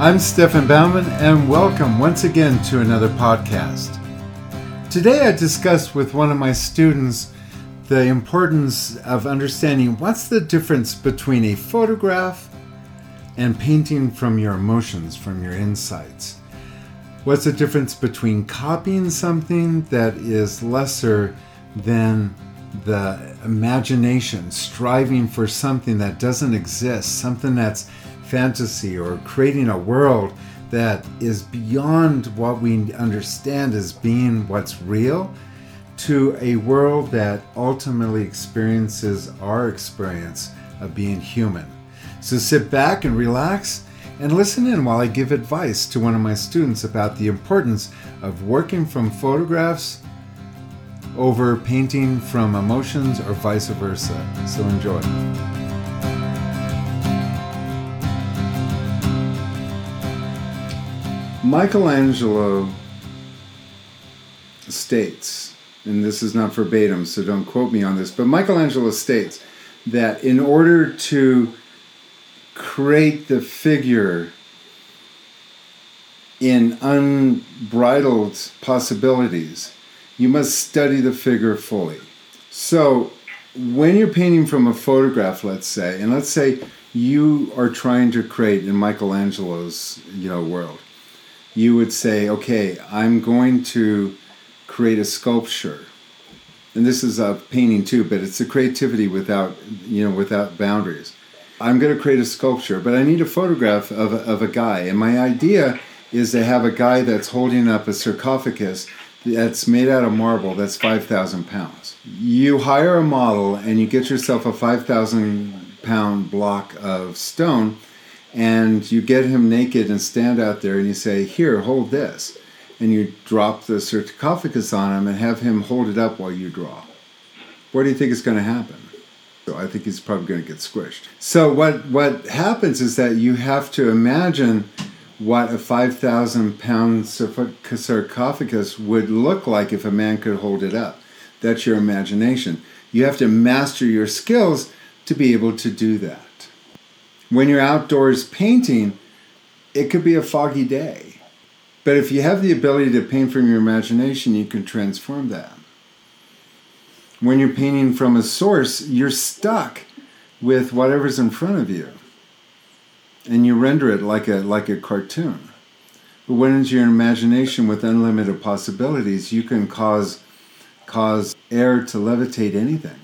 I'm Stefan Baumann, and welcome once again to another podcast. Today, I discussed with one of my students the importance of understanding what's the difference between a photograph and painting from your emotions, from your insights. What's the difference between copying something that is lesser than the imagination, striving for something that doesn't exist, something that's fantasy or creating a world that is beyond what we understand as being what's real to a world that ultimately experiences our experience of being human. So sit back and relax and listen in while I give advice to one of my students about the importance of working from photographs over painting from emotions or vice versa. So enjoy. Michelangelo states, and this is not verbatim, so don't quote me on this, but Michelangelo states that in order to create the figure in unbridled possibilities, you must study the figure fully. So, when you're painting from a photograph, let's say, and let's say you are trying to create in Michelangelo's you know world, you would say, okay, I'm going to create a sculpture. And this is a painting too, but it's a creativity without, you know, without boundaries. I'm going to create a sculpture, but I need a photograph of of a guy. And my idea is to have a guy that's holding up a sarcophagus that's made out of marble that's 5,000 pounds. You hire a model and you get yourself a 5,000 pound block of stone and you get him naked and stand out there and you say, Here, hold this. And you drop the sarcophagus on him and have him hold it up while you draw. What do you think is going to happen? So I think he's probably going to get squished. So what what happens is that you have to imagine what a 5,000 pound sarcophagus would look like if a man could hold it up. That's your imagination. You have to master your skills to be able to do that. When you're outdoors painting, it could be a foggy day. But if you have the ability to paint from your imagination, you can transform that. When you're painting from a source, you're stuck with whatever's in front of you. And you render it like a like a cartoon. But when it's your imagination with unlimited possibilities, you can cause cause air to levitate anything.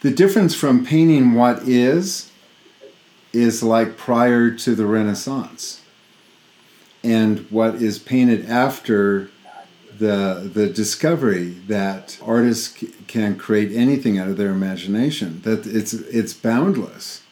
The difference from painting what is is like prior to the Renaissance. And what is painted after the, the discovery that artists can create anything out of their imagination, that it's, it's boundless.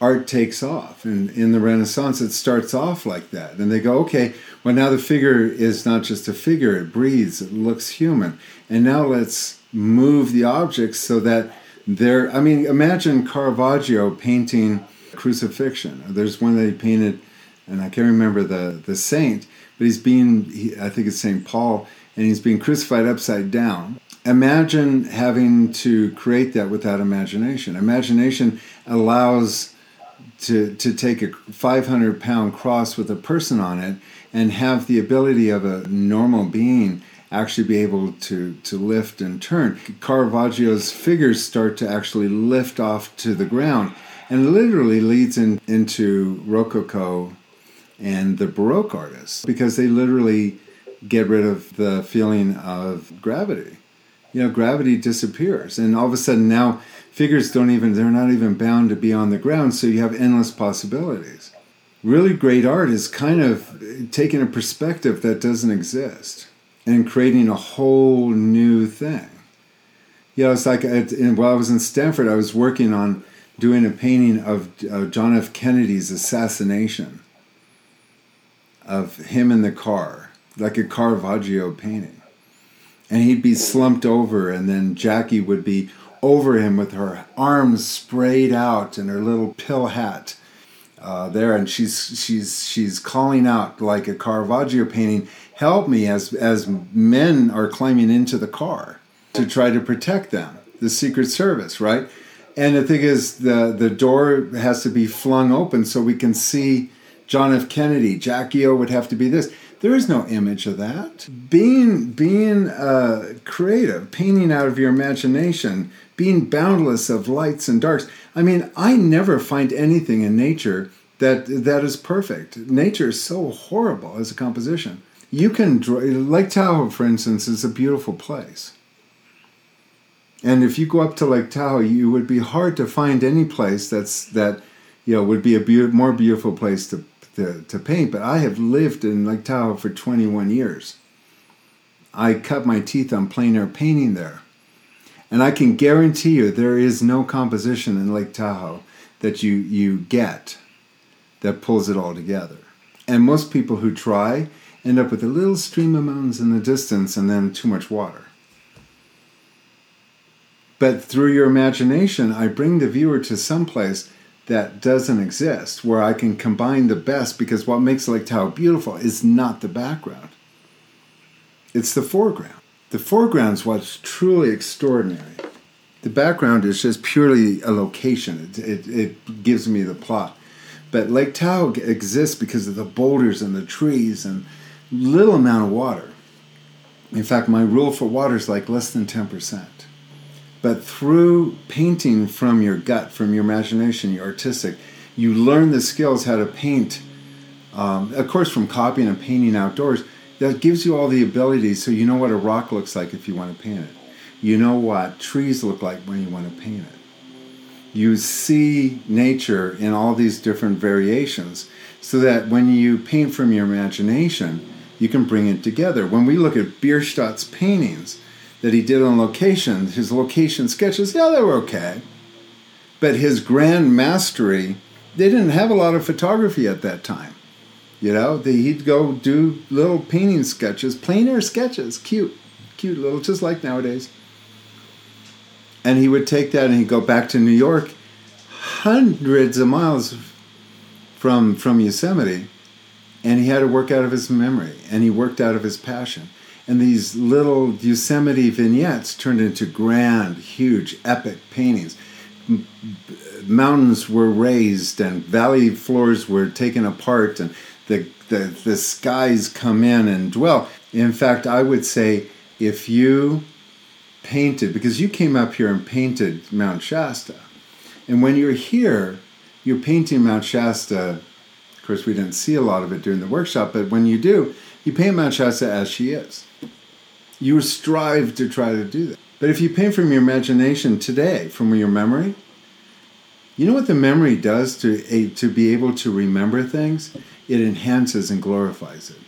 Art takes off. And in the Renaissance, it starts off like that. And they go, okay, well, now the figure is not just a figure, it breathes, it looks human. And now let's move the objects so that there, I mean, imagine Caravaggio painting crucifixion. There's one that he painted, and I can't remember the, the saint, but he's being, he, I think it's St. Paul, and he's being crucified upside down. Imagine having to create that without imagination. Imagination allows to, to take a 500 pound cross with a person on it and have the ability of a normal being actually be able to, to lift and turn. Caravaggio's figures start to actually lift off to the ground and literally leads in, into Rococo and the Baroque artists because they literally get rid of the feeling of gravity. You know, gravity disappears, and all of a sudden now figures don't even, they're not even bound to be on the ground, so you have endless possibilities. Really great art is kind of taking a perspective that doesn't exist and creating a whole new thing. You know, it's like at, while I was in Stanford, I was working on doing a painting of uh, John F. Kennedy's assassination, of him in the car, like a Caravaggio painting. And he'd be slumped over, and then Jackie would be over him with her arms sprayed out and her little pill hat uh, there, and she's she's she's calling out like a Caravaggio painting, "Help me!" As as men are climbing into the car to try to protect them, the Secret Service, right? And the thing is, the, the door has to be flung open so we can see John F. Kennedy. Jackie O would have to be this. There is no image of that. Being being uh, creative, painting out of your imagination, being boundless of lights and darks. I mean, I never find anything in nature that that is perfect. Nature is so horrible as a composition. You can draw Lake Tahoe, for instance, is a beautiful place. And if you go up to Lake Tahoe, you would be hard to find any place that's that you know would be a be- more beautiful place to to, to paint, but I have lived in Lake Tahoe for 21 years. I cut my teeth on plein air painting there. And I can guarantee you there is no composition in Lake Tahoe that you, you get that pulls it all together. And most people who try end up with a little stream of mountains in the distance and then too much water. But through your imagination, I bring the viewer to some place that doesn't exist where I can combine the best because what makes Lake Tahoe beautiful is not the background, it's the foreground. The foreground is what's truly extraordinary. The background is just purely a location, it, it, it gives me the plot. But Lake Tahoe exists because of the boulders and the trees and little amount of water. In fact, my rule for water is like less than 10%. But through painting from your gut, from your imagination, your artistic, you learn the skills how to paint. Um, of course, from copying and painting outdoors, that gives you all the abilities so you know what a rock looks like if you want to paint it. You know what trees look like when you want to paint it. You see nature in all these different variations so that when you paint from your imagination, you can bring it together. When we look at Bierstadt's paintings, that he did on location, his location sketches, yeah, they were okay. But his grand mastery, they didn't have a lot of photography at that time. You know, the, he'd go do little painting sketches, plein air sketches, cute, cute little, just like nowadays. And he would take that and he'd go back to New York, hundreds of miles from from Yosemite, and he had to work out of his memory and he worked out of his passion and these little Yosemite vignettes turned into grand, huge, epic paintings. Mountains were raised and valley floors were taken apart, and the, the, the skies come in and dwell. In fact, I would say if you painted, because you came up here and painted Mount Shasta, and when you're here, you're painting Mount Shasta. Of course, we didn't see a lot of it during the workshop, but when you do, you paint Mount Shasta as she is. You strive to try to do that. But if you paint from your imagination today, from your memory, you know what the memory does to a, to be able to remember things? It enhances and glorifies it.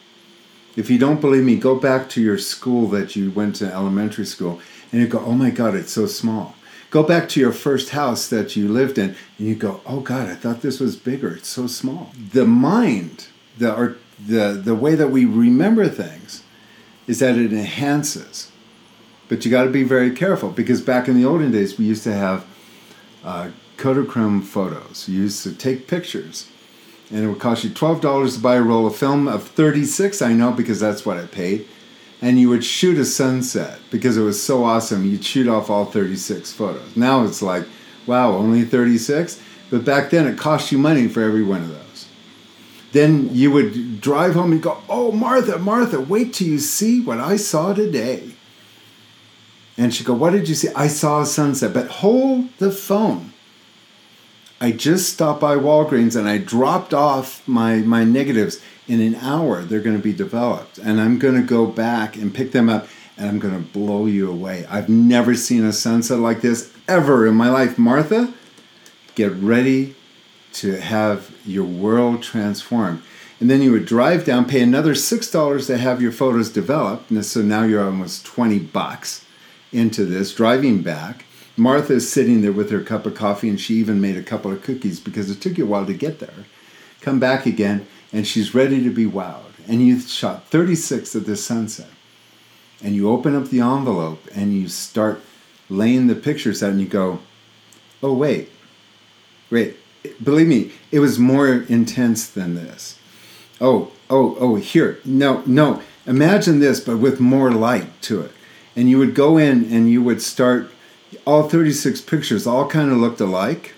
If you don't believe me, go back to your school that you went to elementary school and you go, "Oh my god, it's so small." Go back to your first house that you lived in and you go, "Oh god, I thought this was bigger. It's so small." The mind, the art, the the way that we remember things is that it enhances. But you got to be very careful because back in the olden days, we used to have uh, Kodachrome photos. You used to take pictures, and it would cost you twelve dollars to buy a roll of film of thirty-six. I know because that's what I paid. And you would shoot a sunset because it was so awesome. You'd shoot off all thirty-six photos. Now it's like, wow, only thirty-six. But back then, it cost you money for every one of those then you would drive home and go, Oh, Martha, Martha, wait till you see what I saw today. And she'd go, What did you see? I saw a sunset. But hold the phone. I just stopped by Walgreens and I dropped off my, my negatives. In an hour, they're going to be developed. And I'm going to go back and pick them up and I'm going to blow you away. I've never seen a sunset like this ever in my life. Martha, get ready to have your world transformed. And then you would drive down, pay another $6 to have your photos developed. And so now you're almost 20 bucks into this, driving back. Martha is sitting there with her cup of coffee, and she even made a couple of cookies because it took you a while to get there. Come back again, and she's ready to be wowed. And you shot 36 of the sunset. And you open up the envelope and you start laying the pictures out, and you go, oh, wait, wait, believe me, it was more intense than this. Oh, oh, oh, here. No, no. Imagine this, but with more light to it. And you would go in and you would start all 36 pictures all kind of looked alike.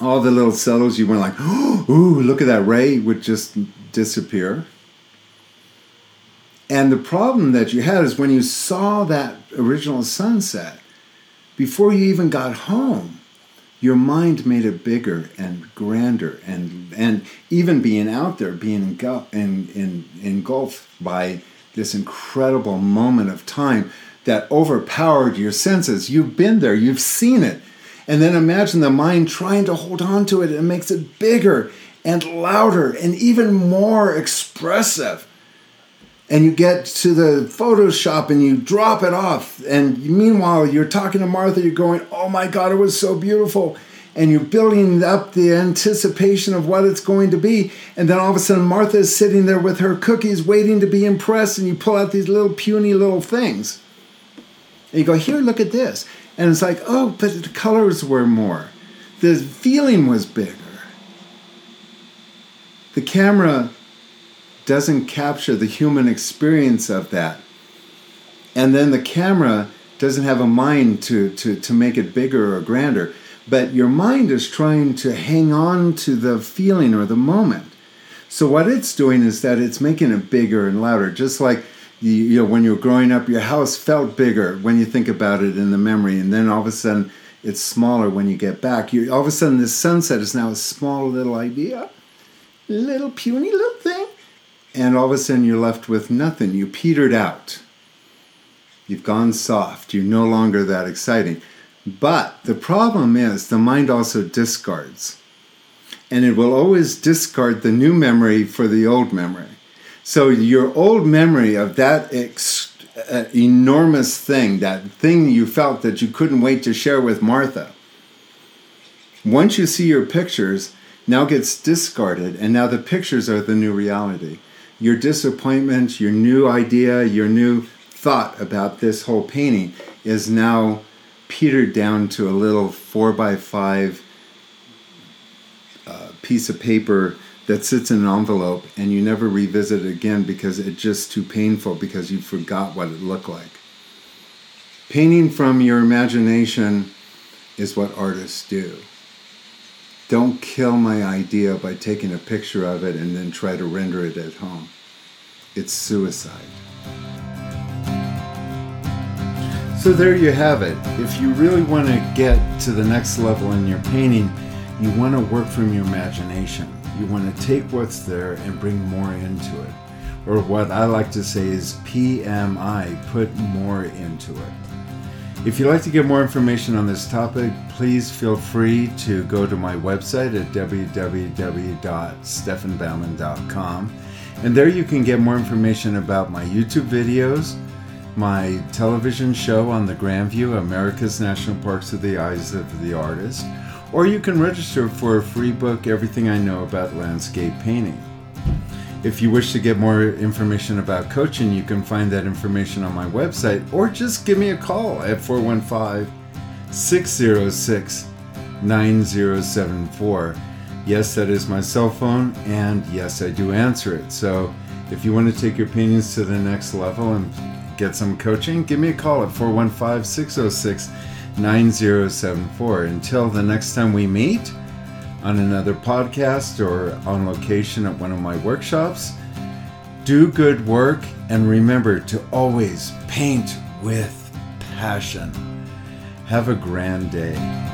All the little cells you went like, ooh, look at that ray would just disappear. And the problem that you had is when you saw that original sunset, before you even got home, your mind made it bigger and grander and and even being out there being in, in, engulfed by this incredible moment of time that overpowered your senses. You've been there. You've seen it. And then imagine the mind trying to hold on to it. And makes it bigger and louder and even more expressive and you get to the Photoshop and you drop it off. And meanwhile, you're talking to Martha, you're going, Oh my God, it was so beautiful. And you're building up the anticipation of what it's going to be. And then all of a sudden, Martha is sitting there with her cookies waiting to be impressed. And you pull out these little puny little things. And you go, Here, look at this. And it's like, Oh, but the colors were more. The feeling was bigger. The camera doesn't capture the human experience of that. And then the camera doesn't have a mind to, to, to make it bigger or grander. But your mind is trying to hang on to the feeling or the moment. So what it's doing is that it's making it bigger and louder, just like you, you know when you were growing up, your house felt bigger when you think about it in the memory, and then all of a sudden it's smaller when you get back. You all of a sudden this sunset is now a small little idea, little puny little thing, and all of a sudden you're left with nothing. You petered out. You've gone soft. You're no longer that exciting. But the problem is the mind also discards. And it will always discard the new memory for the old memory. So your old memory of that ex- uh, enormous thing, that thing you felt that you couldn't wait to share with Martha, once you see your pictures, now gets discarded, and now the pictures are the new reality your disappointment, your new idea, your new thought about this whole painting is now petered down to a little four by five uh, piece of paper that sits in an envelope and you never revisit it again because it's just too painful because you forgot what it looked like. Painting from your imagination is what artists do. Don't kill my idea by taking a picture of it and then try to render it at home. It's suicide. So there you have it. If you really want to get to the next level in your painting, you want to work from your imagination. You want to take what's there and bring more into it. Or what I like to say is PMI, put more into it. If you'd like to get more information on this topic, please feel free to go to my website at www.stefanbaumann.com. And there you can get more information about my YouTube videos, my television show on the Grandview, America's National Parks of the Eyes of the Artist, or you can register for a free book, Everything I Know About Landscape Painting. If you wish to get more information about coaching, you can find that information on my website or just give me a call at 415 606 9074. Yes, that is my cell phone, and yes, I do answer it. So if you want to take your paintings to the next level and get some coaching, give me a call at 415 606 9074. Until the next time we meet, on another podcast or on location at one of my workshops. Do good work and remember to always paint with passion. Have a grand day.